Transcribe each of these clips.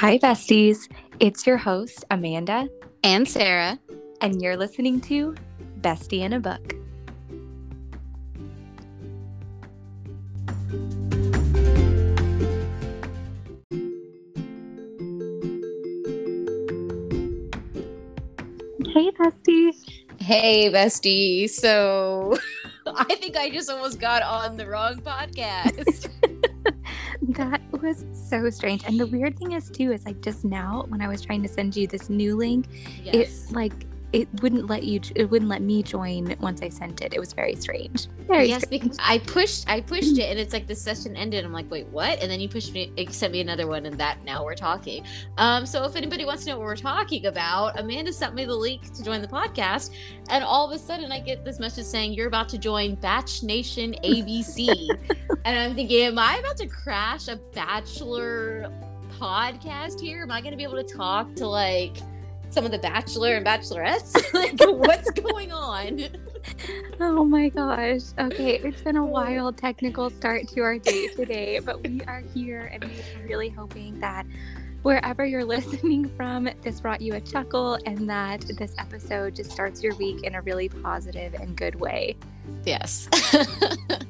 Hi, besties. It's your host, Amanda, and Sarah, and you're listening to Bestie in a Book. Hey, bestie. Hey, bestie. So I think I just almost got on the wrong podcast. that was so strange. And the weird thing is, too, is like just now when I was trying to send you this new link, yes. it like it wouldn't let you it wouldn't let me join once i sent it. It was very strange. Very yes strange. because i pushed i pushed it and it's like the session ended. I'm like wait what? And then you pushed me sent me another one and that now we're talking. Um so if anybody wants to know what we're talking about amanda sent me the link to join the podcast and all of a sudden i get this message saying you're about to join batch nation abc and i'm thinking am i about to crash a bachelor podcast here? Am i going to be able to talk to like some of the bachelor and bachelorettes? Like what's going on? Oh my gosh. Okay it's been a oh. wild technical start to our day today but we are here and we're really hoping that wherever you're listening from, this brought you a chuckle and that this episode just starts your week in a really positive and good way. Yes.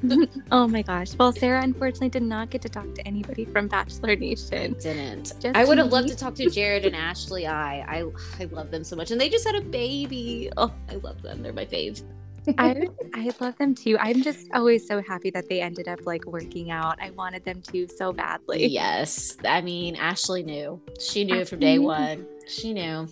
oh my gosh. Well, Sarah unfortunately did not get to talk to anybody from Bachelor Nation. I didn't. Just I would have loved to talk to Jared and Ashley. I, I I love them so much. And they just had a baby. Oh, I love them. They're my faves. I I love them too. I'm just always so happy that they ended up like working out. I wanted them to so badly. Yes. I mean, Ashley knew. She knew Ashley from day one. She knew.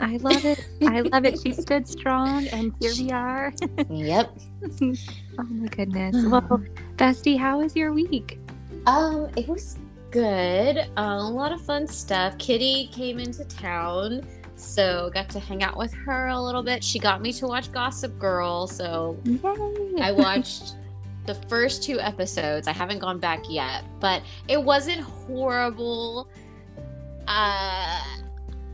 I love it. I love it. She stood strong and here we are. yep. oh my goodness. Well, Bestie, how was your week? Um, it was good. Uh, a lot of fun stuff. Kitty came into town so got to hang out with her a little bit. She got me to watch Gossip Girl, so Yay. I watched the first two episodes. I haven't gone back yet, but it wasn't horrible. Uh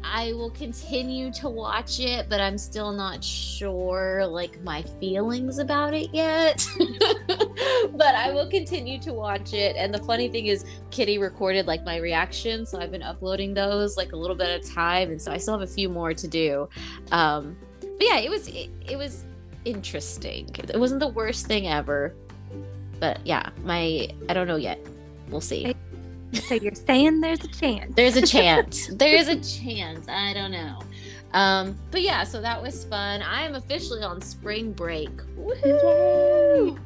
I will continue to watch it, but I'm still not sure like my feelings about it yet. but I will continue to watch it. And the funny thing is Kitty recorded like my reaction, so I've been uploading those like a little bit at a time, and so I still have a few more to do. Um but yeah, it was it, it was interesting. It wasn't the worst thing ever. But yeah, my I don't know yet. We'll see. I- so you're saying there's a chance. There's a chance. there's a chance. I don't know. Um, but yeah, so that was fun. I am officially on spring break. Woo!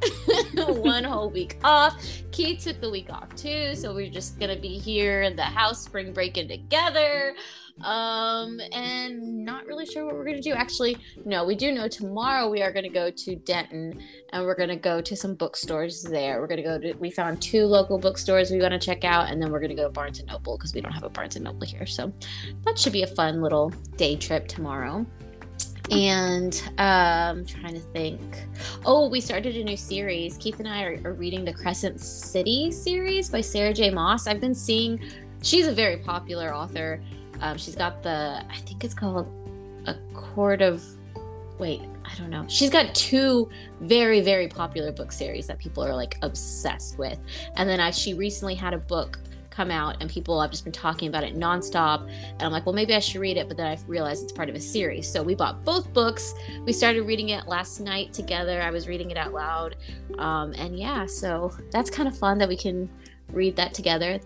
One whole week off. Keith took the week off too, so we're just gonna be here in the house spring breaking together um and not really sure what we're gonna do. Actually no we do know tomorrow we are gonna go to denton and we're gonna go to some bookstores there. We're gonna go to we found two local bookstores we want to check out and then we're gonna go to barnes and noble because we don't have a barnes and noble here. So that should be a fun little day trip tomorrow. And um I'm trying to think. Oh we started a new series. Keith and i are, are reading the crescent city series by sarah j. Maas. i've been seeing she's a very popular author um, she's got the, I think it's called A Court of, wait, I don't know. She's got two very, very popular book series that people are like obsessed with. And then I, she recently had a book come out and people have just been talking about it nonstop. And I'm like, well, maybe I should read it. But then I realized it's part of a series. So we bought both books. We started reading it last night together. I was reading it out loud. Um, and yeah, so that's kind of fun that we can read that together.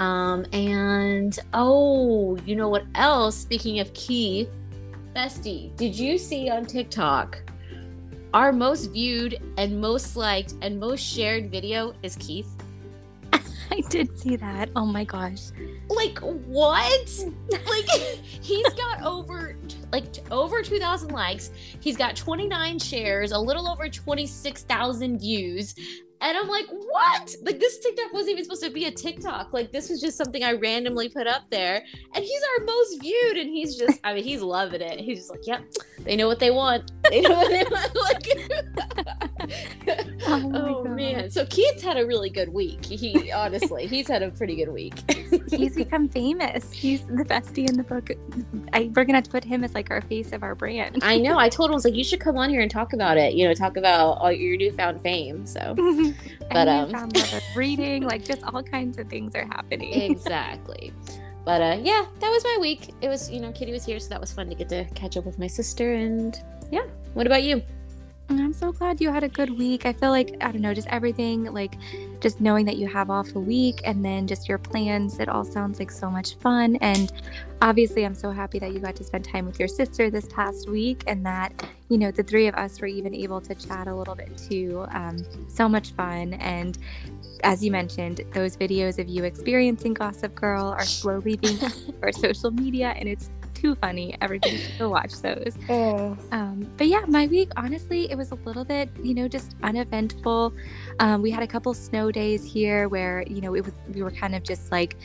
Um, and oh, you know what else? Speaking of Keith, Bestie, did you see on TikTok our most viewed and most liked and most shared video is Keith? I did see that. Oh my gosh. Like what? like he's got over like over 2000 likes. He's got 29 shares, a little over 26,000 views. And I'm like, what? Like this TikTok wasn't even supposed to be a TikTok. Like this was just something I randomly put up there. And he's our most viewed. And he's just, I mean, he's loving it. He's just like, yep, they know what they want. They know what they want. Like, oh, oh man. So Keith's had a really good week. He honestly, he's had a pretty good week. he's become famous. He's the bestie in the book. I, we're gonna have to put him as like our face of our brand. I know. I told him I was like, you should come on here and talk about it. You know, talk about all your newfound fame. So but um reading like just all kinds of things are happening exactly But uh, yeah, that was my week. It was, you know, Kitty was here, so that was fun to get to catch up with my sister. And yeah, what about you? I'm so glad you had a good week. I feel like, I don't know, just everything, like just knowing that you have off a week and then just your plans, it all sounds like so much fun. And obviously, I'm so happy that you got to spend time with your sister this past week and that, you know, the three of us were even able to chat a little bit too. Um, so much fun. And as you mentioned, those videos of you experiencing Gossip Girl are slowly being for social media, and it's too funny. Everybody should go watch those. Oh. Um, but yeah, my week, honestly, it was a little bit, you know, just uneventful. Um, we had a couple snow days here where, you know, it was we were kind of just like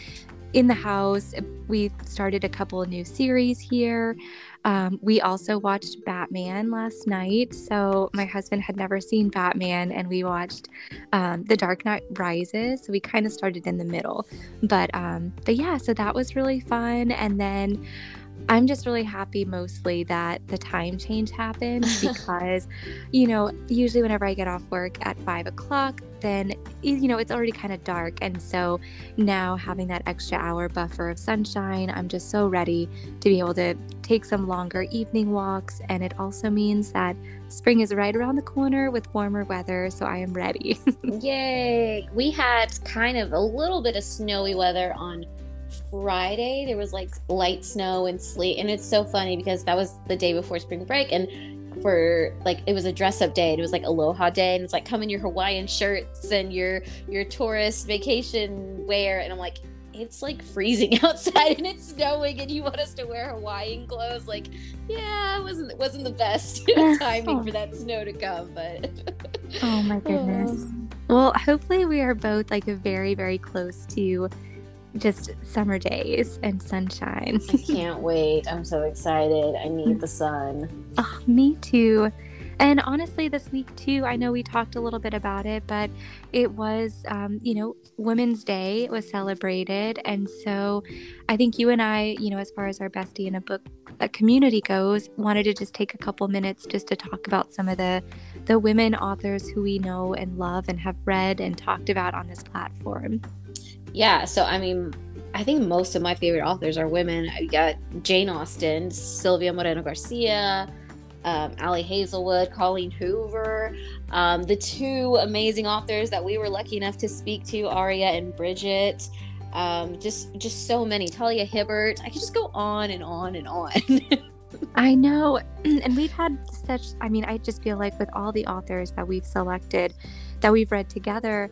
in the house. We started a couple of new series here. Um, we also watched Batman last night. So my husband had never seen Batman, and we watched um, The Dark Knight Rises. So we kind of started in the middle, but um, but yeah, so that was really fun. And then I'm just really happy mostly that the time change happened because, you know, usually whenever I get off work at five o'clock, then, you know, it's already kind of dark. And so now having that extra hour buffer of sunshine, I'm just so ready to be able to take some longer evening walks. And it also means that spring is right around the corner with warmer weather. So I am ready. Yay. We had kind of a little bit of snowy weather on Friday, there was like light snow and sleet. And it's so funny because that was the day before spring break. And for like it was a dress up day. It was like aloha day, and it's like come in your Hawaiian shirts and your your tourist vacation wear. And I'm like, it's like freezing outside and it's snowing, and you want us to wear Hawaiian clothes? Like, yeah, it wasn't it wasn't the best timing for that snow to come, but oh my goodness. Um, well, hopefully we are both like very very close to just summer days and sunshine. I can't wait. I'm so excited. I need the sun. Oh, me too. And honestly, this week too, I know we talked a little bit about it, but it was, um, you know, Women's Day was celebrated. And so I think you and I, you know, as far as our bestie in a book a community goes, wanted to just take a couple minutes just to talk about some of the the women authors who we know and love and have read and talked about on this platform yeah, so I mean, I think most of my favorite authors are women. I got Jane Austen, Silvia Moreno-Garcia, um, Ali Hazelwood, Colleen Hoover, um, the two amazing authors that we were lucky enough to speak to, Aria and Bridget. Um, just just so many. Talia Hibbert. I could just go on and on and on. I know. And we've had such, I mean, I just feel like with all the authors that we've selected, that we've read together,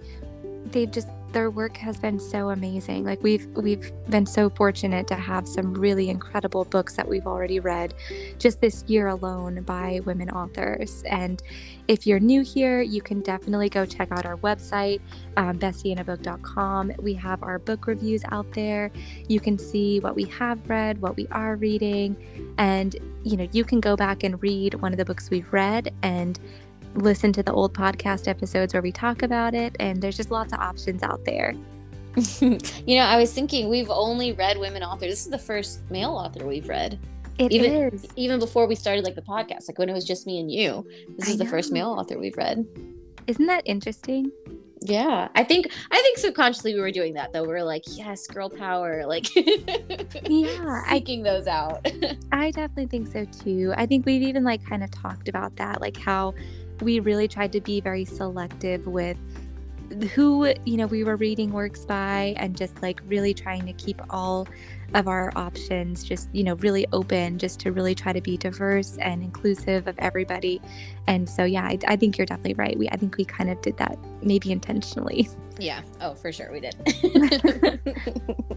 they've just their work has been so amazing. Like we've we've been so fortunate to have some really incredible books that we've already read just this year alone by women authors. And if you're new here, you can definitely go check out our website, um, bestieinabook.com. We have our book reviews out there. You can see what we have read, what we are reading, and you know you can go back and read one of the books we've read and listen to the old podcast episodes where we talk about it, and there's just lots of options out there. you know, I was thinking we've only read women authors. This is the first male author we've read. It even, is. Even before we started like the podcast, like when it was just me and you. This is the first male author we've read. Isn't that interesting? Yeah, I think I think subconsciously we were doing that though. We are like, yes, girl power, like yeah, seeking those out. I definitely think so too. I think we've even like kind of talked about that, like how we really tried to be very selective with who you know we were reading works by and just like really trying to keep all of our options just you know really open just to really try to be diverse and inclusive of everybody. And so yeah i, I think you're definitely right. We i think we kind of did that maybe intentionally. Yeah. Oh for sure we did.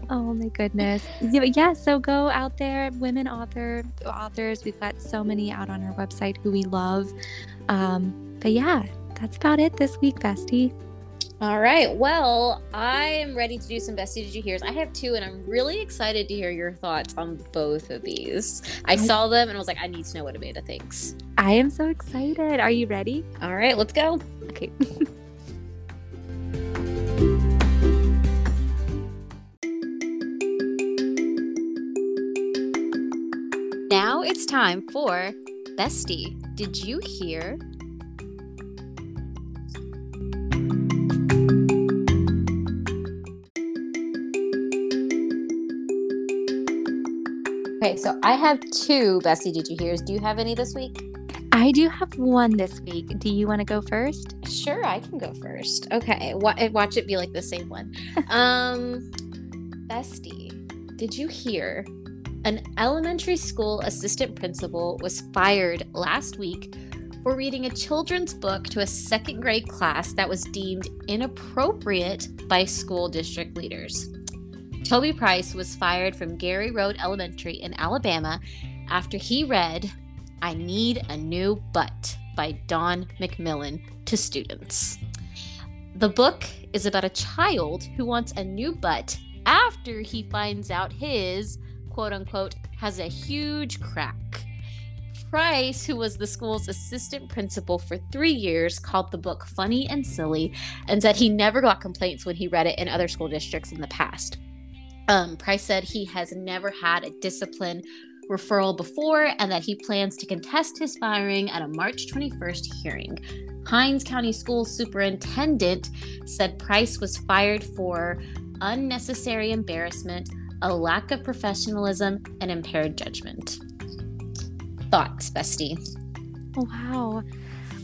Oh my goodness. Yeah, yeah so go out there women author authors we've got so many out on our website who we love. Um, but yeah, that's about it this week, bestie. All right. Well, I am ready to do some bestie did you hears. I have two, and I'm really excited to hear your thoughts on both of these. I saw them and I was like, I need to know what Amanda thinks. I am so excited. Are you ready? All right, let's go. Okay. now it's time for Bestie, did you hear? So I have two Bestie Did You Hears. Do you have any this week? I do have one this week. Do you want to go first? Sure, I can go first. Okay, watch it be like the same one. um, Bestie, did you hear? An elementary school assistant principal was fired last week for reading a children's book to a second grade class that was deemed inappropriate by school district leaders. Toby Price was fired from Gary Road Elementary in Alabama after he read I Need a New Butt by Dawn McMillan to students. The book is about a child who wants a new butt after he finds out his quote unquote has a huge crack. Price, who was the school's assistant principal for three years, called the book funny and silly and said he never got complaints when he read it in other school districts in the past. Um, Price said he has never had a discipline referral before and that he plans to contest his firing at a March 21st hearing. Hinds County School Superintendent said Price was fired for unnecessary embarrassment, a lack of professionalism, and impaired judgment. Thoughts, bestie? Wow.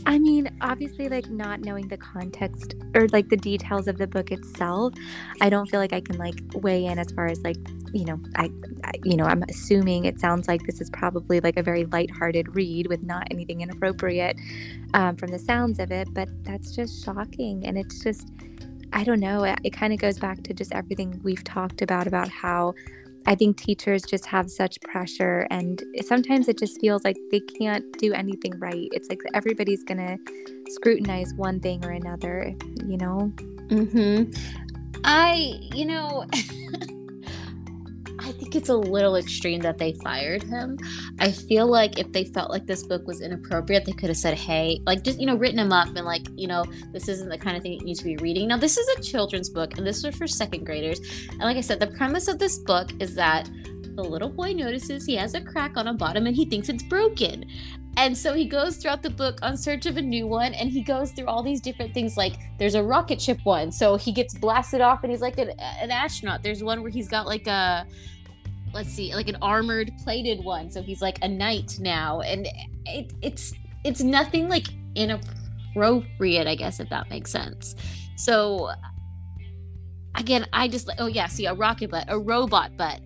I mean, obviously, like not knowing the context or like the details of the book itself, I don't feel like I can like weigh in as far as like, you know, I, I you know, I'm assuming it sounds like this is probably like a very lighthearted read with not anything inappropriate um, from the sounds of it, but that's just shocking. And it's just, I don't know, it, it kind of goes back to just everything we've talked about, about how I think teachers just have such pressure, and sometimes it just feels like they can't do anything right. It's like everybody's to scrutinize one thing or another, you know? Mm hmm. I, you know, I think it's a little extreme that they fired him. I feel like if they felt like this book was inappropriate, they could have said, hey, like just, you know, written him up and like, you know, this isn't the kind of thing you need to be reading. Now, this is a children's book and this was for second graders. And like I said, the premise of this book is that the little boy notices he has a crack on a bottom and he thinks it's broken. And so he goes throughout the book on search of a new one, and he goes through all these different things. Like there's a rocket ship one, so he gets blasted off, and he's like an, an astronaut. There's one where he's got like a let's see, like an armored plated one. So he's like a knight now, and it, it's it's nothing like inappropriate, I guess, if that makes sense. So again, I just like oh yeah, see a rocket butt, a robot butt.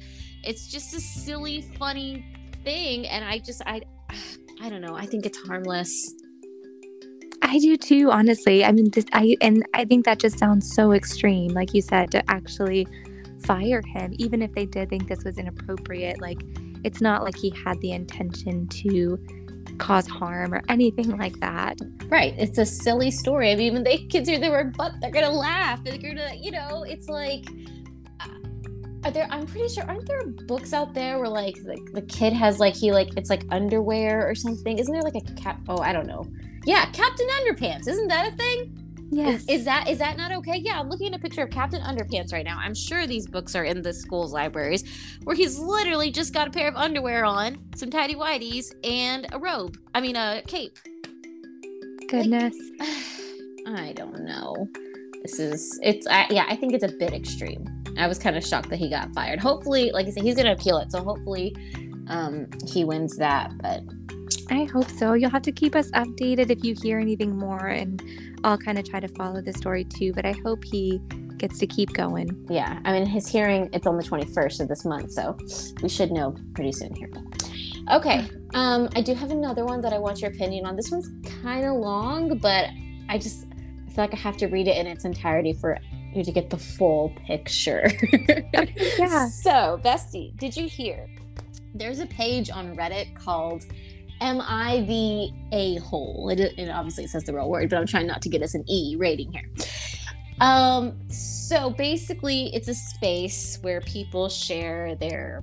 It's just a silly, funny thing, and I just I I don't know. I think it's harmless. I do too, honestly. I mean, this, I and I think that just sounds so extreme, like you said, to actually fire him, even if they did think this was inappropriate. Like, it's not like he had the intention to cause harm or anything like that. Right. It's a silly story. I mean, when they kids hear the word butt, they're gonna laugh. They're gonna, you know, it's like. Are there? I'm pretty sure. Aren't there books out there where like the, the kid has like he like it's like underwear or something? Isn't there like a cap? Oh, I don't know. Yeah, Captain Underpants. Isn't that a thing? Yes. Is, is, that is that not okay? Yeah, I'm looking at a picture of Captain Underpants right now. I'm sure these books are in the school's libraries, where he's literally just got a pair of underwear on, some tidy whities, and a robe. I mean, a cape. Goodness. Like, I don't know. This is it's I, yeah. I think it's a bit extreme. I was kind of shocked that he got fired. Hopefully, like I said, he's gonna appeal it. So hopefully, um, he wins that. But I hope so. You'll have to keep us updated if you hear anything more, and I'll kind of try to follow the story too. But I hope he gets to keep going. Yeah, I mean, his hearing it's on the 21st of this month, so we should know pretty soon here. Okay, um, I do have another one that I want your opinion on. This one's kind of long, but I just I feel like I have to read it in its entirety for you to get the full picture. yeah. So, Bestie, did you hear? There's a page on Reddit called am I the a hole? It, it obviously says the real word, but I'm trying not to get us an E rating here. Um, so basically, it's a space where people share their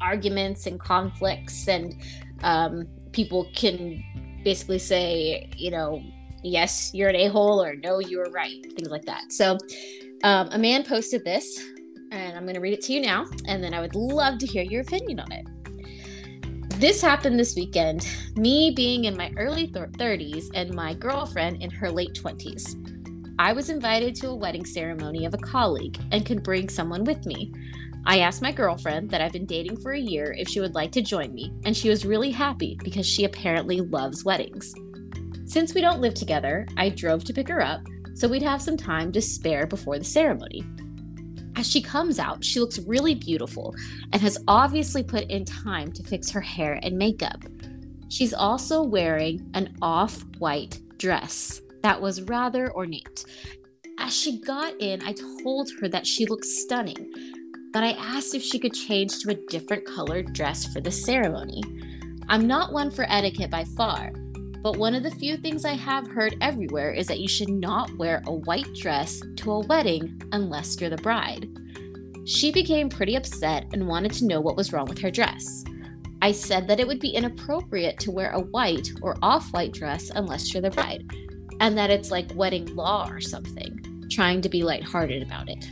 arguments and conflicts, and um, people can basically say, you know, yes, you're an a hole, or no, you were right, things like that. So, um, a man posted this, and I'm going to read it to you now, and then I would love to hear your opinion on it. This happened this weekend, me being in my early th- 30s and my girlfriend in her late 20s. I was invited to a wedding ceremony of a colleague and could bring someone with me. I asked my girlfriend that I've been dating for a year if she would like to join me, and she was really happy because she apparently loves weddings. Since we don't live together, I drove to pick her up so we'd have some time to spare before the ceremony. As she comes out, she looks really beautiful and has obviously put in time to fix her hair and makeup. She's also wearing an off white dress that was rather ornate. As she got in, I told her that she looked stunning, but I asked if she could change to a different colored dress for the ceremony. I'm not one for etiquette by far, but one of the few things I have heard everywhere is that you should not wear a white dress to a wedding unless you're the bride. She became pretty upset and wanted to know what was wrong with her dress. I said that it would be inappropriate to wear a white or off white dress unless you're the bride, and that it's like wedding law or something, trying to be lighthearted about it.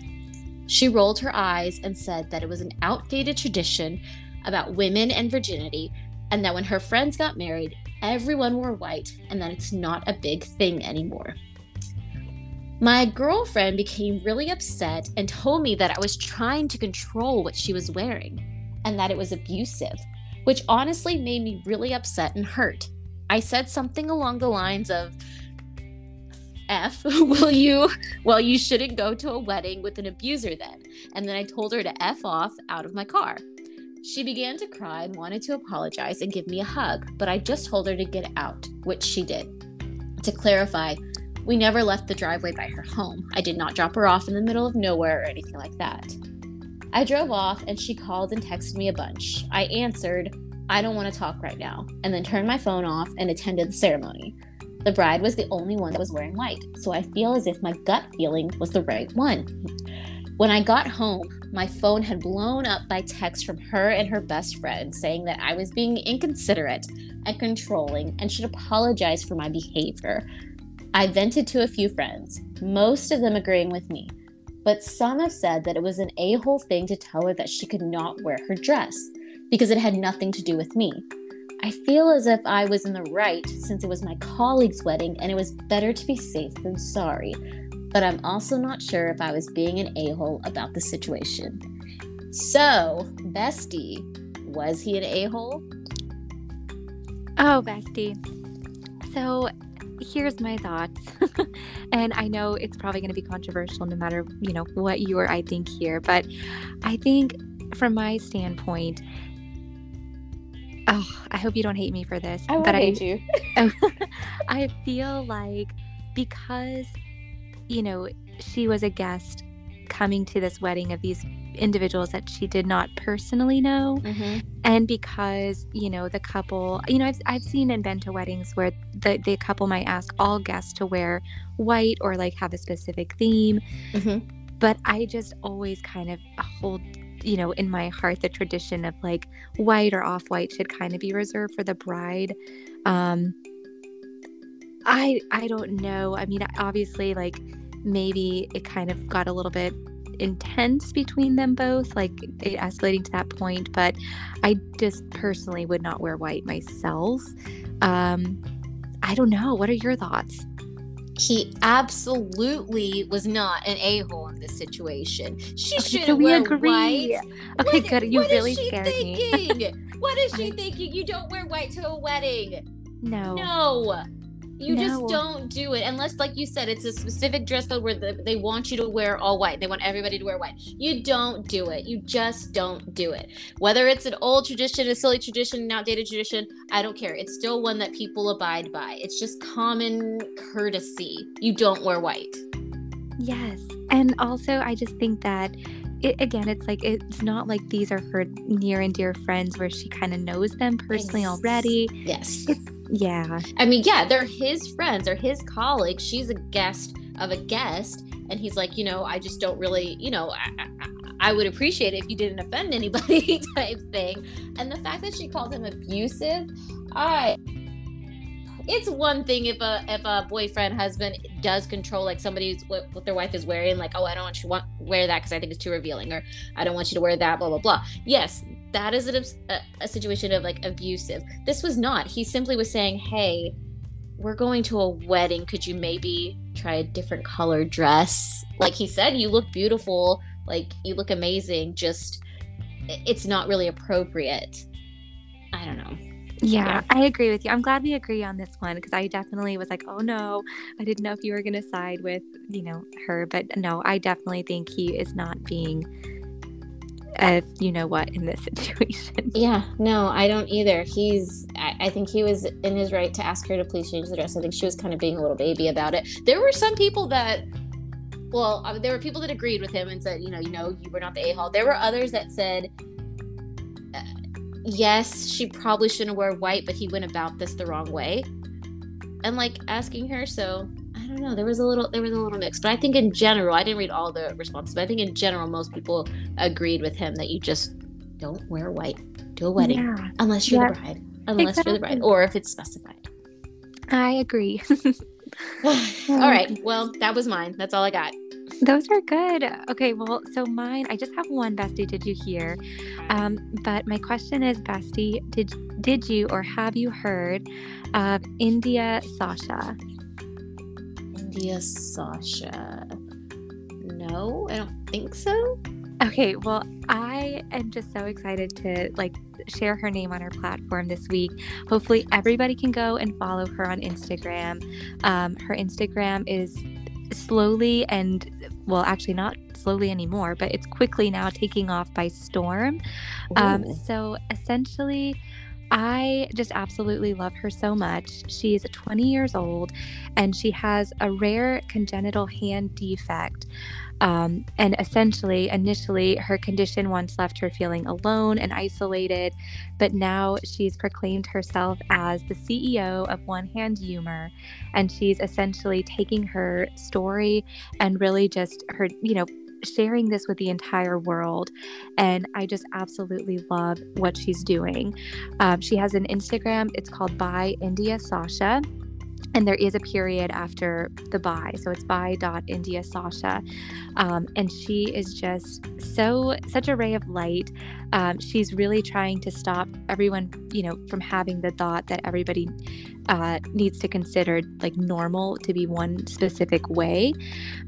She rolled her eyes and said that it was an outdated tradition about women and virginity, and that when her friends got married, everyone wore white, and that it's not a big thing anymore. My girlfriend became really upset and told me that I was trying to control what she was wearing and that it was abusive, which honestly made me really upset and hurt. I said something along the lines of, F, will you? Well, you shouldn't go to a wedding with an abuser then. And then I told her to F off out of my car. She began to cry and wanted to apologize and give me a hug, but I just told her to get out, which she did. To clarify, we never left the driveway by her home. I did not drop her off in the middle of nowhere or anything like that. I drove off and she called and texted me a bunch. I answered, I don't want to talk right now, and then turned my phone off and attended the ceremony. The bride was the only one that was wearing white, so I feel as if my gut feeling was the right one. When I got home, my phone had blown up by text from her and her best friend saying that I was being inconsiderate and controlling and should apologize for my behavior. I vented to a few friends, most of them agreeing with me, but some have said that it was an a hole thing to tell her that she could not wear her dress because it had nothing to do with me. I feel as if I was in the right since it was my colleague's wedding and it was better to be safe than sorry but I'm also not sure if I was being an a hole about the situation. So, Bestie, was he an a hole? Oh, Bestie. So, here's my thoughts. and I know it's probably going to be controversial no matter, you know, what you or I think here, but I think from my standpoint, oh, I hope you don't hate me for this, I but hate you. I feel like because you know, she was a guest coming to this wedding of these individuals that she did not personally know. Mm-hmm. And because, you know, the couple, you know, I've, I've seen and been to weddings where the, the couple might ask all guests to wear white or like have a specific theme. Mm-hmm. But I just always kind of hold, you know, in my heart the tradition of like white or off white should kind of be reserved for the bride. Um, I I don't know. I mean, obviously, like maybe it kind of got a little bit intense between them both, like it escalating to that point. But I just personally would not wear white myself. Um, I don't know. What are your thoughts? He absolutely was not an a hole in this situation. She Okay, so we wear agree. white. Okay, What- good. You what is really she scared me. thinking? what is she thinking? You don't wear white to a wedding. No. No. You No. just don't do it unless, like you said, it's a specific dress code where the, they want you to wear all white. They want everybody to wear white. You don't do it. You just don't do it. Whether it's an old tradition, a silly tradition, an outdated tradition, I don't care. It's still one that people abide by. It's just common courtesy. You don't wear white. Yes. And also, I just think that. It, again, it's like it's not like these are her near and dear friends where she kind of knows them personally Ex- already. Yes. Yeah. I mean, yeah, they're his friends, they're his colleagues. She's a guest of a guest. And he's like, you know, I just don't really, you know, I, I, I would appreciate it if you didn't offend anybody type thing. And the fact that she called him abusive, I. It's one thing if a if a boyfriend husband does control like somebody's what, what their wife is wearing like oh I don't want you to wear that because I think it's too revealing or I don't want you to wear that blah blah blah yes that is a, a situation of like abusive this was not he simply was saying hey we're going to a wedding could you maybe try a different color dress like he said you look beautiful like you look amazing just it's not really appropriate. I don't know. Yeah, yeah, I agree with you. I'm glad we agree on this one because I definitely was like, oh no, I didn't know if you were going to side with, you know, her. But no, I definitely think he is not being, uh, you know what, in this situation. Yeah, no, I don't either. He's, I, I think he was in his right to ask her to please change the dress. I think she was kind of being a little baby about it. There were some people that, well, uh, there were people that agreed with him and said, you know, you know, you were not the a hole. There were others that said, yes, she probably shouldn't wear white, but he went about this the wrong way. And like asking her, so I don't know. There was a little, there was a little mix, but I think in general, I didn't read all the responses, but I think in general, most people agreed with him that you just don't wear white to a wedding yeah. unless you're the bride, unless exactly. you're the bride, or if it's specified. I agree. all right. Well, that was mine. That's all I got. Those are good. Okay, well, so mine, I just have one bestie. Did you hear? Um, but my question is, bestie, did did you or have you heard of India Sasha? India Sasha. No, I don't think so. Okay, well, I am just so excited to like share her name on our platform this week. Hopefully, everybody can go and follow her on Instagram. Um, her Instagram is slowly and well actually not slowly anymore but it's quickly now taking off by storm um, so essentially I just absolutely love her so much. She's 20 years old and she has a rare congenital hand defect. Um, and essentially, initially, her condition once left her feeling alone and isolated, but now she's proclaimed herself as the CEO of One Hand Humor. And she's essentially taking her story and really just her, you know, sharing this with the entire world. And I just absolutely love what she's doing. Um, she has an Instagram, it's called By India Sasha and there is a period after the by so it's by dot india sasha um, and she is just so such a ray of light um, she's really trying to stop everyone you know from having the thought that everybody uh, needs to consider like normal to be one specific way.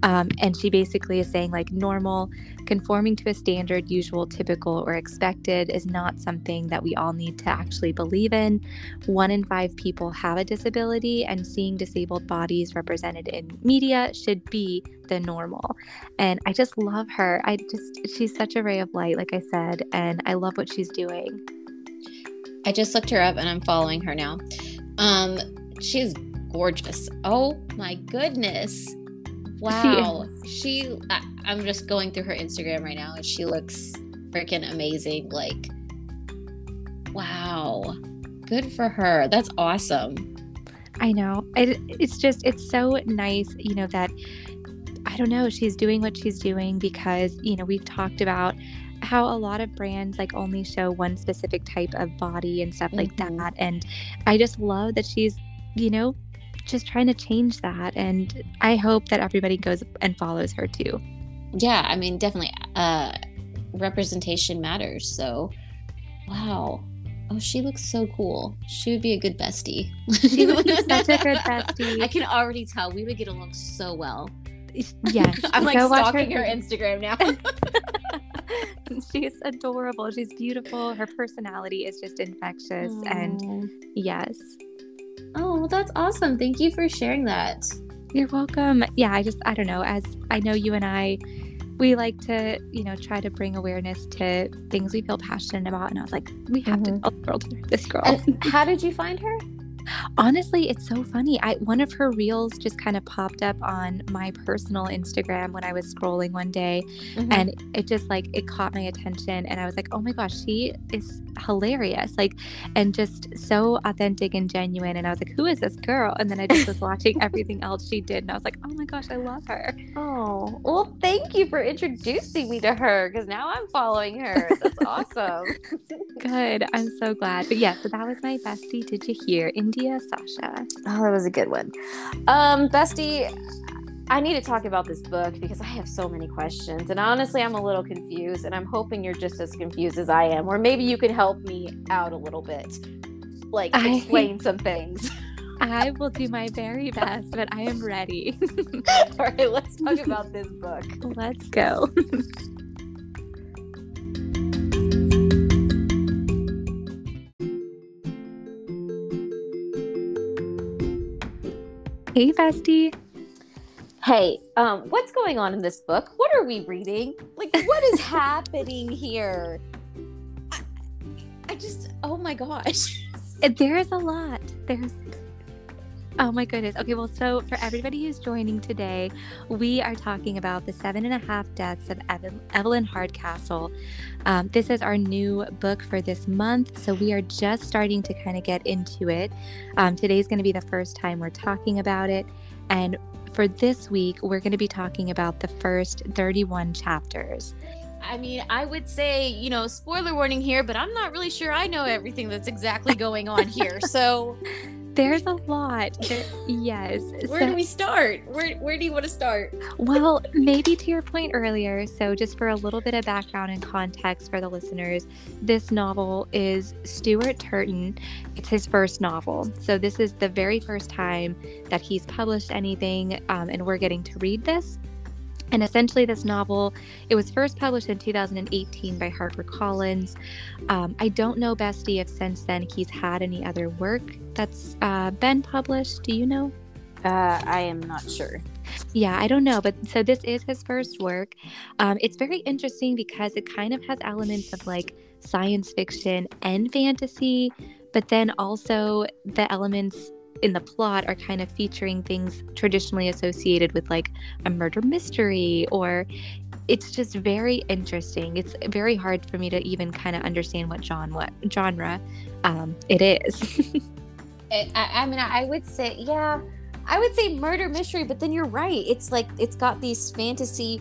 Um, and she basically is saying like normal, conforming to a standard, usual, typical, or expected is not something that we all need to actually believe in. One in five people have a disability, and seeing disabled bodies represented in media should be the normal. And I just love her. I just, she's such a ray of light, like I said, and I love what she's doing. I just looked her up and I'm following her now. Um, she's gorgeous. Oh my goodness. Wow. She, she I, I'm just going through her Instagram right now and she looks freaking amazing. Like, wow. Good for her. That's awesome. I know. It, it's just, it's so nice, you know, that don't know, she's doing what she's doing because, you know, we've talked about how a lot of brands like only show one specific type of body and stuff like mm-hmm. that. And I just love that she's, you know, just trying to change that. And I hope that everybody goes and follows her too. Yeah, I mean, definitely. Uh, representation matters. So, wow. Oh, she looks so cool. She would be a good bestie. She would be such a good bestie. I can already tell we would get along so well. Yes. I'm like stalking her, her Instagram now. she's adorable. She's beautiful. Her personality is just infectious. Aww. And yes. Oh, well, that's awesome. Thank you for sharing that. You're welcome. Yeah, I just, I don't know. As I know you and I, we like to, you know, try to bring awareness to things we feel passionate about. And I was like, we have mm-hmm. to tell the world this girl. And how did you find her? Honestly, it's so funny. I one of her reels just kind of popped up on my personal Instagram when I was scrolling one day mm-hmm. and it just like it caught my attention and I was like, "Oh my gosh, she is hilarious." Like and just so authentic and genuine and I was like, "Who is this girl?" And then I just was watching everything else she did and I was like, "Oh my gosh, I love her." Oh, well, thank you for introducing me to her cuz now I'm following her. That's awesome. Good. I'm so glad. But yeah, so that was my bestie. Did you hear? India India Sasha. Oh, that was a good one. Um, Bestie, I need to talk about this book because I have so many questions. And honestly, I'm a little confused. And I'm hoping you're just as confused as I am. Or maybe you can help me out a little bit. Like, explain I, some things. I will do my very best, but I am ready. All right, let's talk about this book. Let's go. Hey, bestie. Hey, um, what's going on in this book? What are we reading? Like, what is happening here? I, I just, oh my gosh. There's a lot. There's Oh my goodness. Okay, well, so for everybody who's joining today, we are talking about the seven and a half deaths of Evelyn, Evelyn Hardcastle. Um, this is our new book for this month, so we are just starting to kind of get into it. Um, today's going to be the first time we're talking about it, and for this week, we're going to be talking about the first 31 chapters. I mean, I would say, you know, spoiler warning here, but I'm not really sure I know everything that's exactly going on here. So there's a lot. There, yes. Where so, do we start? Where Where do you want to start? Well, maybe to your point earlier. So, just for a little bit of background and context for the listeners, this novel is Stuart Turton. It's his first novel. So, this is the very first time that he's published anything, um, and we're getting to read this. And essentially, this novel, it was first published in 2018 by HarperCollins. Um, I don't know, Bestie, if since then he's had any other work that's uh, been published. Do you know? Uh, I am not sure. Yeah, I don't know. But so this is his first work. Um, it's very interesting because it kind of has elements of like science fiction and fantasy, but then also the elements in the plot are kind of featuring things traditionally associated with like a murder mystery or it's just very interesting. It's very hard for me to even kind of understand what genre genre um, it is. it, I, I mean, I would say, yeah, I would say murder mystery, but then you're right. It's like it's got these fantasy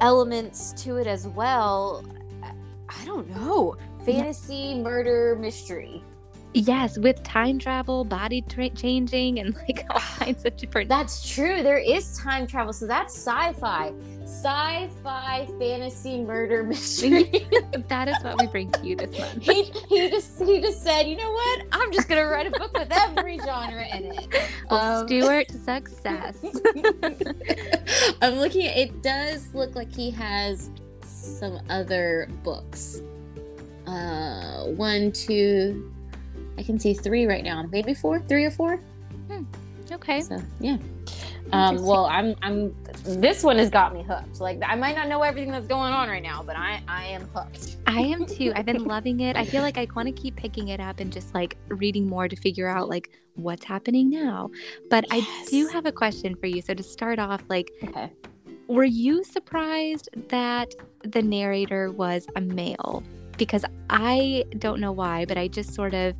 elements to it as well. I don't know, fantasy yeah. murder mystery. Yes, with time travel, body tra- changing, and like all kinds of different. That's true. There is time travel, so that's sci-fi, sci-fi, fantasy, murder mystery. that is what we bring to you this month. he, he just he just said, you know what? I'm just gonna write a book with every genre in it. Well, um, Stuart, success. I'm looking at it. Does look like he has some other books. Uh, one, two I can see three right now. Maybe four, three or four. Hmm. Okay. So yeah. Um, well, I'm I'm this one has got me hooked. Like I might not know everything that's going on right now, but I I am hooked. I am too. I've been loving it. I feel like I want to keep picking it up and just like reading more to figure out like what's happening now. But yes. I do have a question for you. So to start off, like, okay. were you surprised that the narrator was a male? because I don't know why, but I just sort of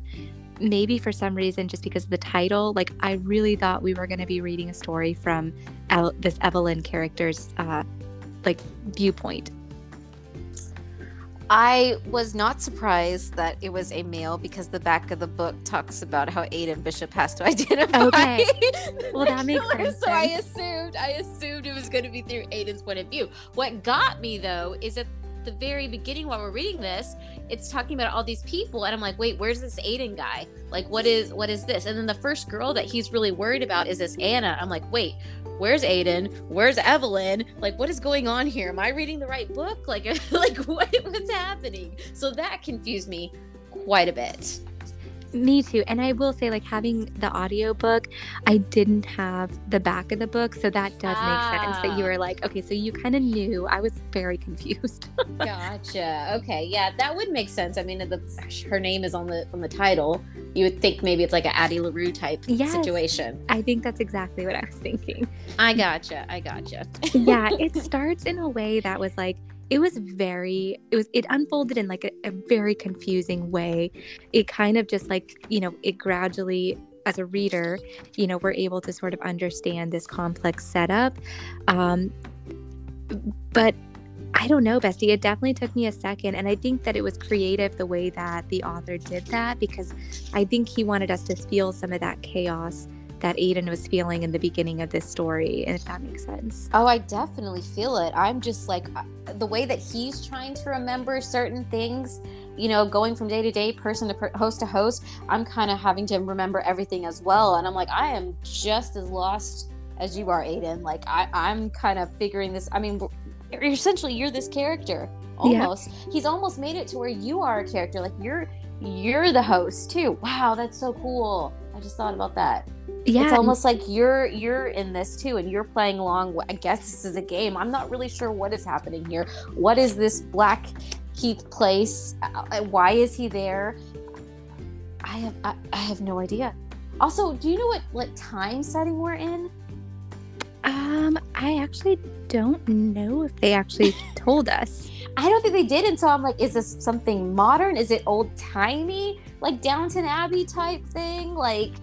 maybe for some reason just because of the title like i really thought we were going to be reading a story from El- this evelyn character's uh like viewpoint. I was not surprised that it was a male because the back of the book talks about how aiden bishop has to identify okay. well that makes sense so i assumed i assumed it was going to be through aiden's point of view. What got me though is that the very beginning while we're reading this it's talking about all these people and i'm like wait where's this Aiden guy? Like what is what is this? And then the first girl that he's really worried about is this anna. I'm like wait where's Aiden? where's evelyn? Like what is going on here? Am i reading the right book? Like like what, what's happening? So that confused me quite a bit me too. And I will say, like, having the audiobook, I didn't have the back of the book. So that does ah. make sense that you were like, okay, so you kind of knew. I was very confused. gotcha. Okay. Yeah, that would make sense. I mean, the, her name is on the on the title. You would think maybe it's like an Addie LaRue type yes, situation. I think that's exactly what I was thinking. I gotcha. I gotcha. yeah, it starts in a way that was like, it was very it was it unfolded in like a, a very confusing way it kind of just like you know it gradually as a reader, you know, we're able to sort of understand this complex setup. Um, but I don't know, Bestie. It definitely took me a second. And I think that it was creative the way that the author did that because I think he wanted us to feel some of that chaos that Aiden was feeling in the beginning of this story, if that makes sense. Oh, I definitely feel it. I'm just like uh, the way that he's trying to remember certain things, you know, going from day to day, person to per- host to host. I'm kind of having to remember everything as well. And I'm like, I am just as lost as you are, Aiden. Like, I, I'm kind of figuring this. I mean, essentially, you're this character almost. Yeah. He's almost made it to where you are a character. Like, you're you're the host too. Wow, that's so cool. I just thought about that. Yeah it's almost like you're you're in this too and you're playing along i guess this is a game. I'm not really sure what is happening here. What is this black keith place? Uh, why is he there? I have I, I have no idea. Also do you know what what time setting we're in? Um i actually don't know if they actually told us. I don't think they did and so i'm like is this something modern? Is it old timey like downton abbey type thing? Like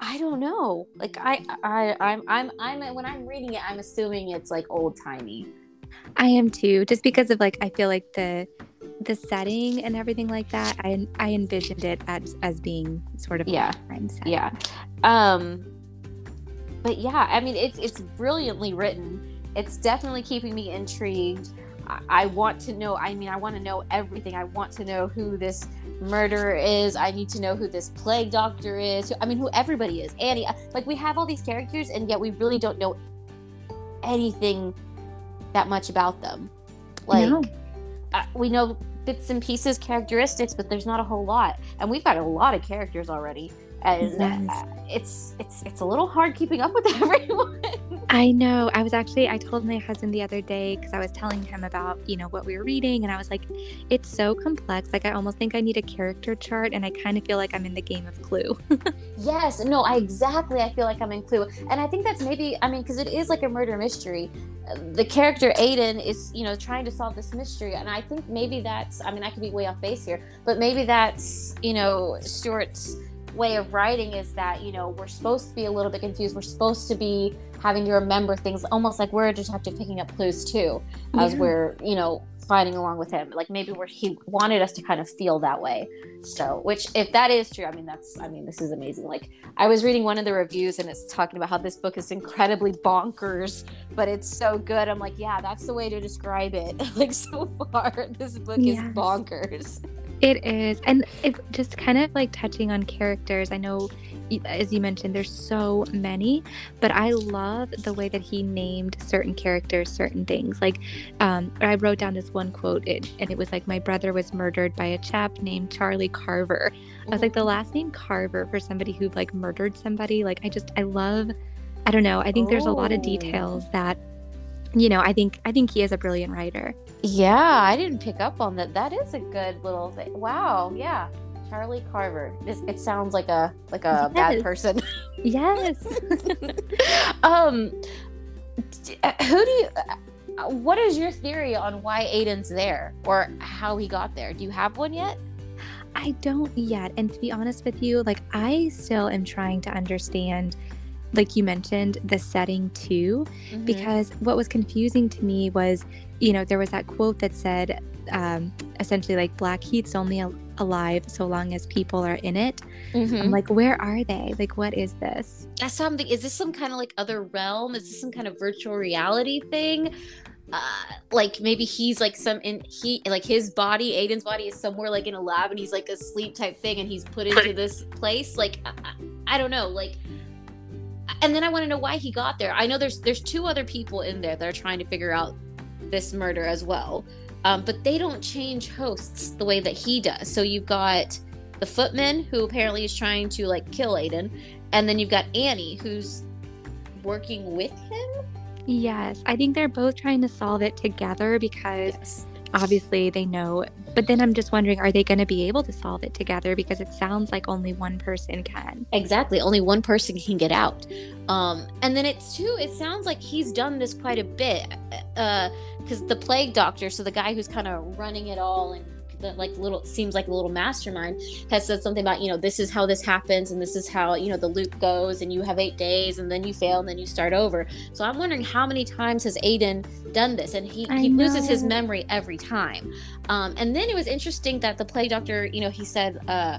I don't know. Like I, I, I'm, I'm, I'm. When I'm reading it, I'm assuming it's like old timey. I am too, just because of like I feel like the the setting and everything like that. I I envisioned it as as being sort of yeah, yeah. Um, but yeah, I mean, it's it's brilliantly written. It's definitely keeping me intrigued. I want to know. I mean, I want to know everything. I want to know who this murderer is. I need to know who this plague doctor is. I mean, who everybody is. Annie. Uh, like, we have all these characters, and yet we really don't know anything that much about them. Like, no. uh, we know bits and pieces, characteristics, but there's not a whole lot. And we've got a lot of characters already and yes. uh, it's it's it's a little hard keeping up with everyone. I know. I was actually I told my husband the other day because I was telling him about you know what we were reading, and I was like, it's so complex. Like I almost think I need a character chart, and I kind of feel like I'm in the game of Clue. yes. No. I exactly. I feel like I'm in Clue, and I think that's maybe. I mean, because it is like a murder mystery. The character Aiden is you know trying to solve this mystery, and I think maybe that's. I mean, I could be way off base here, but maybe that's you know Stuart's way of writing is that you know we're supposed to be a little bit confused. We're supposed to be having to remember things almost like we're a detective picking up clues too as yeah. we're you know fighting along with him. Like maybe where he wanted us to kind of feel that way. So which if that is true i mean that's i mean this is amazing. Like i was reading one of the reviews and it's talking about how this book is incredibly bonkers but it's so good. I'm like yeah that's the way to describe it. Like so far this book yes. is bonkers it is. And it just kind of like touching on characters. I know, as you mentioned, there's so many, but I love the way that he named certain characters, certain things. Like, um, I wrote down this one quote, it, and it was like, My brother was murdered by a chap named Charlie Carver. I was like, the last name Carver for somebody who like murdered somebody. Like, I just, I love, I don't know. I think oh. there's a lot of details oh. that you know, I think I think he is a brilliant writer. Yeah, I didn't pick up on that. That is a good little thing. Wow, yeah. Charlie Carver. This it sounds like a like a yes. bad person. yes. um uh, who do you uh, what is your theory on why Aiden's there or how he got there? Do you have one yet? I don't yet. And to be honest with you, like I still am trying to understand like you mentioned, the setting too, mm-hmm. because what was confusing to me was, you know, there was that quote that said, um, essentially, like Blackheath's only al- alive so long as people are in it. Mm-hmm. I'm like, where are they? Like, what is this? That's something. Is this some kind of like other realm? Is this some kind of virtual reality thing? Uh, like maybe he's like some in he like his body aiden's body is somewhere like in a lab and he's like asleep type thing and he's put into this place like I, I don't know like and then I want to know why he got there. I know there's there's two other people in there that are trying to figure out this murder as well, um, but they don't change hosts the way that he does. So you've got the footman who apparently is trying to like kill Aiden, and then you've got Annie who's working with him. Yes, I think they're both trying to solve it together because yes obviously they know but then i'm just wondering are they going to be able to solve it together? Because it sounds like only one person can. Exactly only one person can get out. Um and then it's too it sounds like he's done this quite a bit uh because the plague doctor so the guy who's kind of running it all and that like little seems like a little mastermind has said something about you know this is how this happens and this is how you know the loop goes and you have eight days and then you fail and then you start over. So i'm wondering how many times has aiden done this? And he, he loses his memory every time. Um, and then it was interesting that the plague doctor you know he said uh,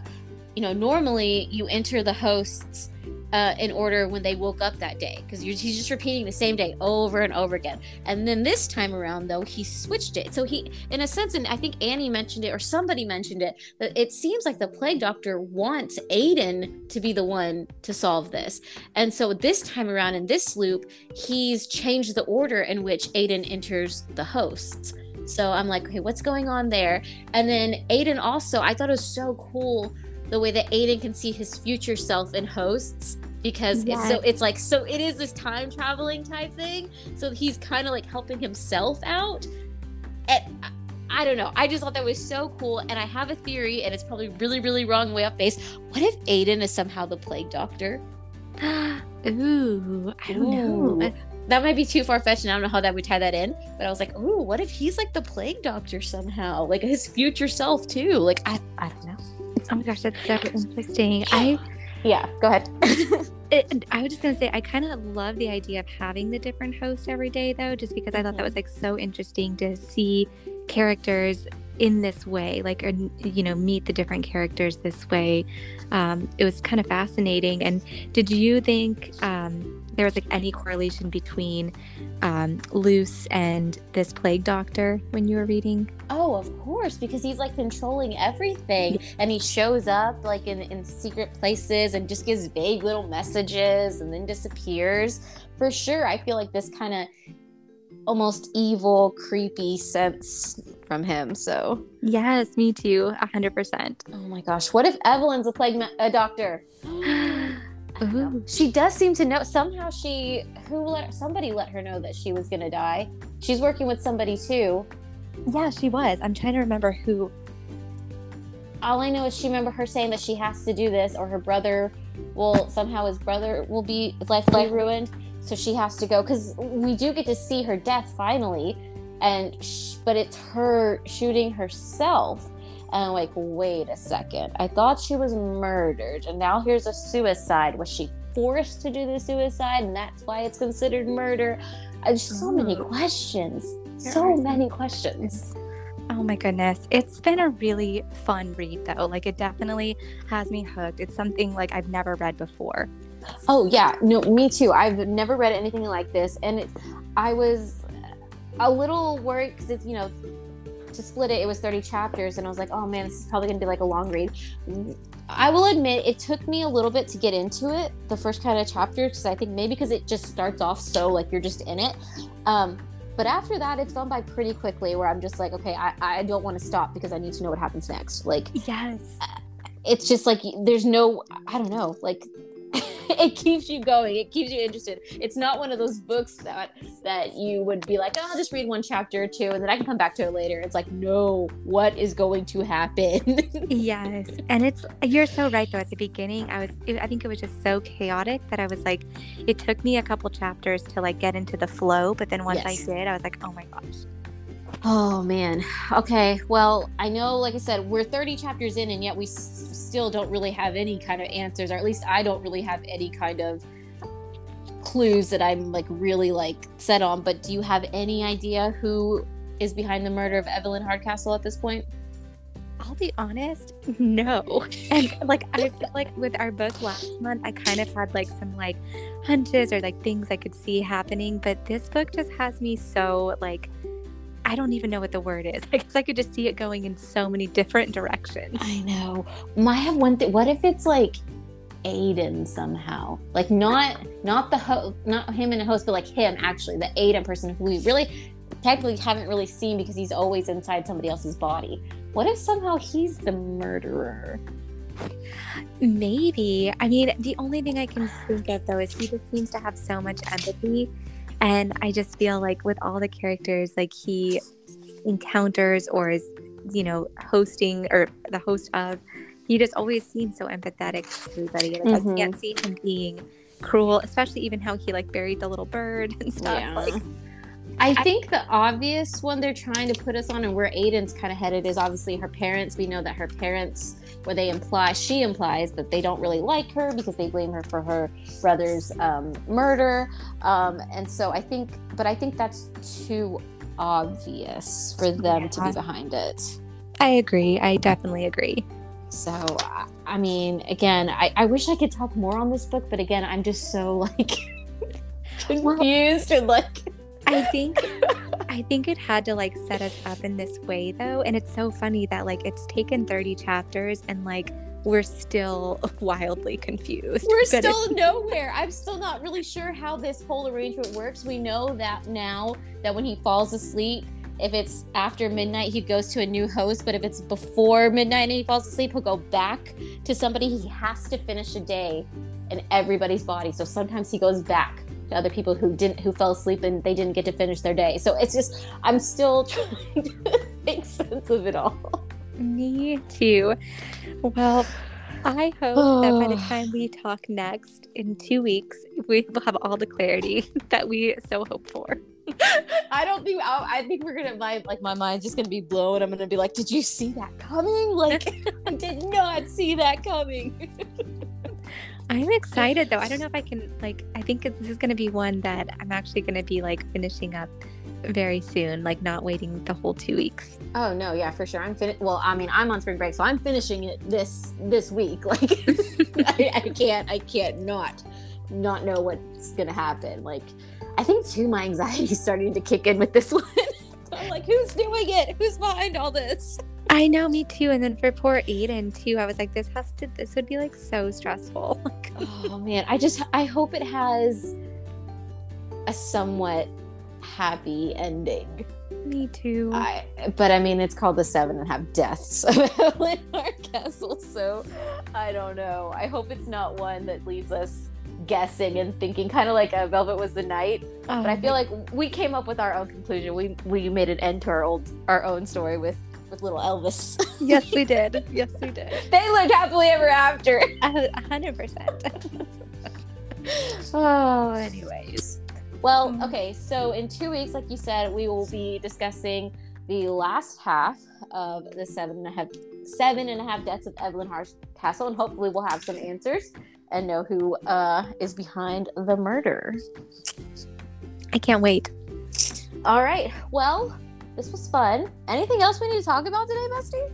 you know normally you enter the hosts uh, in order when they woke up that day because he's just repeating the same day over and over again. And then this time around, though, he switched it. So he, in a sense, and I think Annie mentioned it or somebody mentioned it, that it seems like the plague doctor wants Aiden to be the one to solve this. And so this time around in this loop, he's changed the order in which Aiden enters the hosts. So I'm like, okay, what's going on there? And then Aiden also, I thought it was so cool the way that Aiden can see his future self in hosts because Yes. it's so it's like so it is this time traveling type thing. So he's kind of like helping himself out. And I, I don't know. I just thought that was so cool. And I have a theory, and it's probably really, really wrong way off base. What if Aiden is somehow the plague doctor? Ooh, I don't know. That might be too far fetched, and I don't know how that would tie that in. But I was like, ooh, what if he's like the plague doctor somehow? Like his future self too. Like I I don't know. Oh my gosh, that's so interesting. I Yeah, go ahead. it, I was just gonna say I kind of love the idea of having the different hosts every day, though, just because I thought that was like so interesting to see characters in this way, like or, you know, meet the different characters this way. Um, it was kind of fascinating. And did you think um, there was like any correlation between um, Luce and this plague doctor when you were reading? Oh, of course, because he's like controlling everything and he shows up like in, in secret places and just gives vague little messages and then disappears. For sure, I feel like this kind of almost evil, creepy sense from him. So, Yes, me too, a hundred percent. oh my gosh, what if Evelyn's a plague ma- a doctor? I don't know. Ooh. She does seem to know. Somehow she, who let somebody let her know that she was gonna die. She's working with somebody too. Yeah, she was. I'm trying to remember who. all I know is she remember her saying that she has to do this, or her brother will somehow his brother will be his life will be mm-hmm. ruined, so she has to go. Because we do get to see her death finally, and sh- but it's her shooting herself. And I'm like, wait a second, I thought she was murdered, and now here's a suicide. Was she forced to do the suicide, and that's why it's considered murder? There's so many Oh. questions, so many questions. Oh my goodness. It's been a really fun read though. Like it definitely has me hooked. It's something like I've never read before. Oh yeah, no, me too. I've never read anything like this, and it, I was a little worried because it's you know to split it, it was thirty chapters, and I was like, oh man, this is probably gonna be like a long read. I will admit, it took me a little bit to get into it, the first kind of chapters, because I think maybe because it just starts off so like you're just in it. Um, but after that, it's gone by pretty quickly. Where I'm just like, okay, I, I don't want to stop because I need to know what happens next. Like Yes. it's just like there's no i don't know like it keeps you going it keeps you interested it's not one of those books that that you would be like oh, i'll just read one chapter or two and then i can come back to it later it's like no what is going to happen Yes. And it's you're so right though at the beginning I was I think it was just so chaotic that I was like it took me a couple chapters to like get into the flow, but then once Yes. I did, I was like, "Oh my gosh." Oh man. Okay well i know like i said we're 30 chapters in and yet we s- still don't really have any kind of answers or at least i don't really have any kind of clues that i'm like really like set on. But do you have any idea who is behind the murder of evelyn hardcastle at this point? I'll be honest, no. And like I feel like with our book last month, I kind of had like some like hunches or like things I could see happening, but this book just has me so like I don't even know what the word is. I guess I could just see it going in so many different directions. I know. I have one thing. What if it's like Aiden somehow? Like not not the host, not him and the host, but like him actually, the Aiden person who we really technically haven't really seen because he's always inside somebody else's body. What if somehow he's the murderer? Maybe. I mean, the only thing I can think of though is he just seems to have so much empathy. And I just feel like with all the characters like he encounters or is, you know, hosting or the host of, he just always seems so empathetic to everybody. Like Mhm. I can't see him being cruel, especially even how he like buried the little bird and stuff. Yeah. Like I think the obvious one they're trying to put us on and where Aiden's kind of headed is obviously her parents. We know that her parents, where they imply, she implies that they don't really like her because they blame her for her brother's um, murder. Um, and so I think, but I think that's too obvious for them to be behind it. I agree. I definitely agree. So, I- I mean, again, I, I wish I could talk more on this book, but again, I'm just so like confused and like. I think I think it had to like set us up in this way though. And it's so funny that like it's taken 30 chapters and like we're still wildly confused. We're still nowhere. I'm still not really sure how this whole arrangement works. We know that now that when he falls asleep, If it's after midnight, he goes to a new host. But if it's before midnight and he falls asleep, he'll go back to somebody. He has to finish a day in everybody's body. So sometimes he goes back to other people who didn't who fell asleep and they didn't get to finish their day. So it's just I'm still trying to make sense of it all. Me too. Well, I hope that by the time we talk next in two weeks, we will have all the clarity that we so hope for. I don't think I, I think we're gonna my like my mind's just gonna be blown. I'm gonna be like, did you see that coming? Like I did not see that coming. I'm excited though. I don't know if I can like. I think this is gonna be one that I'm actually gonna be like finishing up very soon, like not waiting the whole two weeks. Oh no, yeah, for sure. I'm fin. Well, I mean, I'm on spring break, so I'm finishing it this this week. Like, I, I can't, I can't not not know what's gonna happen. Like, I think too, my anxiety is starting to kick in with this one. I'm like, who's doing it? Who's behind all this? I know, me too. And then for poor Aiden too, I was like, this has to, this would be like so stressful. oh man, I just, I hope it has a somewhat happy ending. Me too. I, but I mean, it's called the Seven and Half Deaths of Evelyn Castle, so I don't know. I hope it's not one that leaves us guessing and thinking, kind of like a Velvet was the Night. Oh. But I oh. feel like we came up with our own conclusion. We we made an end to our old our own story with with little Elvis. yes, we did. Yes, we did. they lived happily ever after. A hundred percent. Oh, anyways. Well, okay, so in two weeks, like you said, we will be discussing the last half of the seven and a half seven and a half deaths of Evelyn Harsh Castle, and hopefully we'll have some answers and know who uh, is behind the murder. I can't wait. All right. Well, this was fun. Anything else we need to talk about today, Bestie?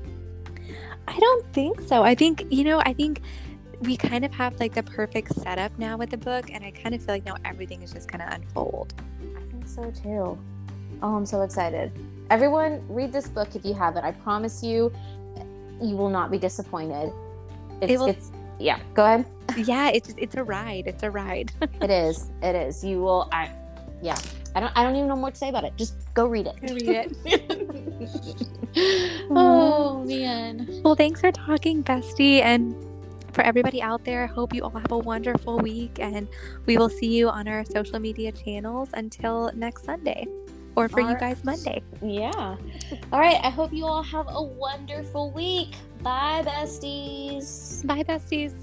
I don't think so. I think, you know, I think we kind of have like the perfect setup now with the book, and I kind of feel like now everything is just going to unfold. I think so too. Oh, I'm so excited. Everyone, read this book if you haven't. I promise you, you will not be disappointed. It's, it will, it's yeah. Go ahead. Yeah, it's it's a ride. It's a ride. it is. It is. You will. I. Yeah. I don't. I don't even know what to say about it. Just go read it. Go read it. oh mm-hmm. man. Well, thanks for talking, bestie, and for everybody out there, I hope you all have a wonderful week and we will see you on our social media channels until next Sunday or for all you guys Monday. Yeah. All right. I hope you all have a wonderful week. Bye, besties. Bye, besties.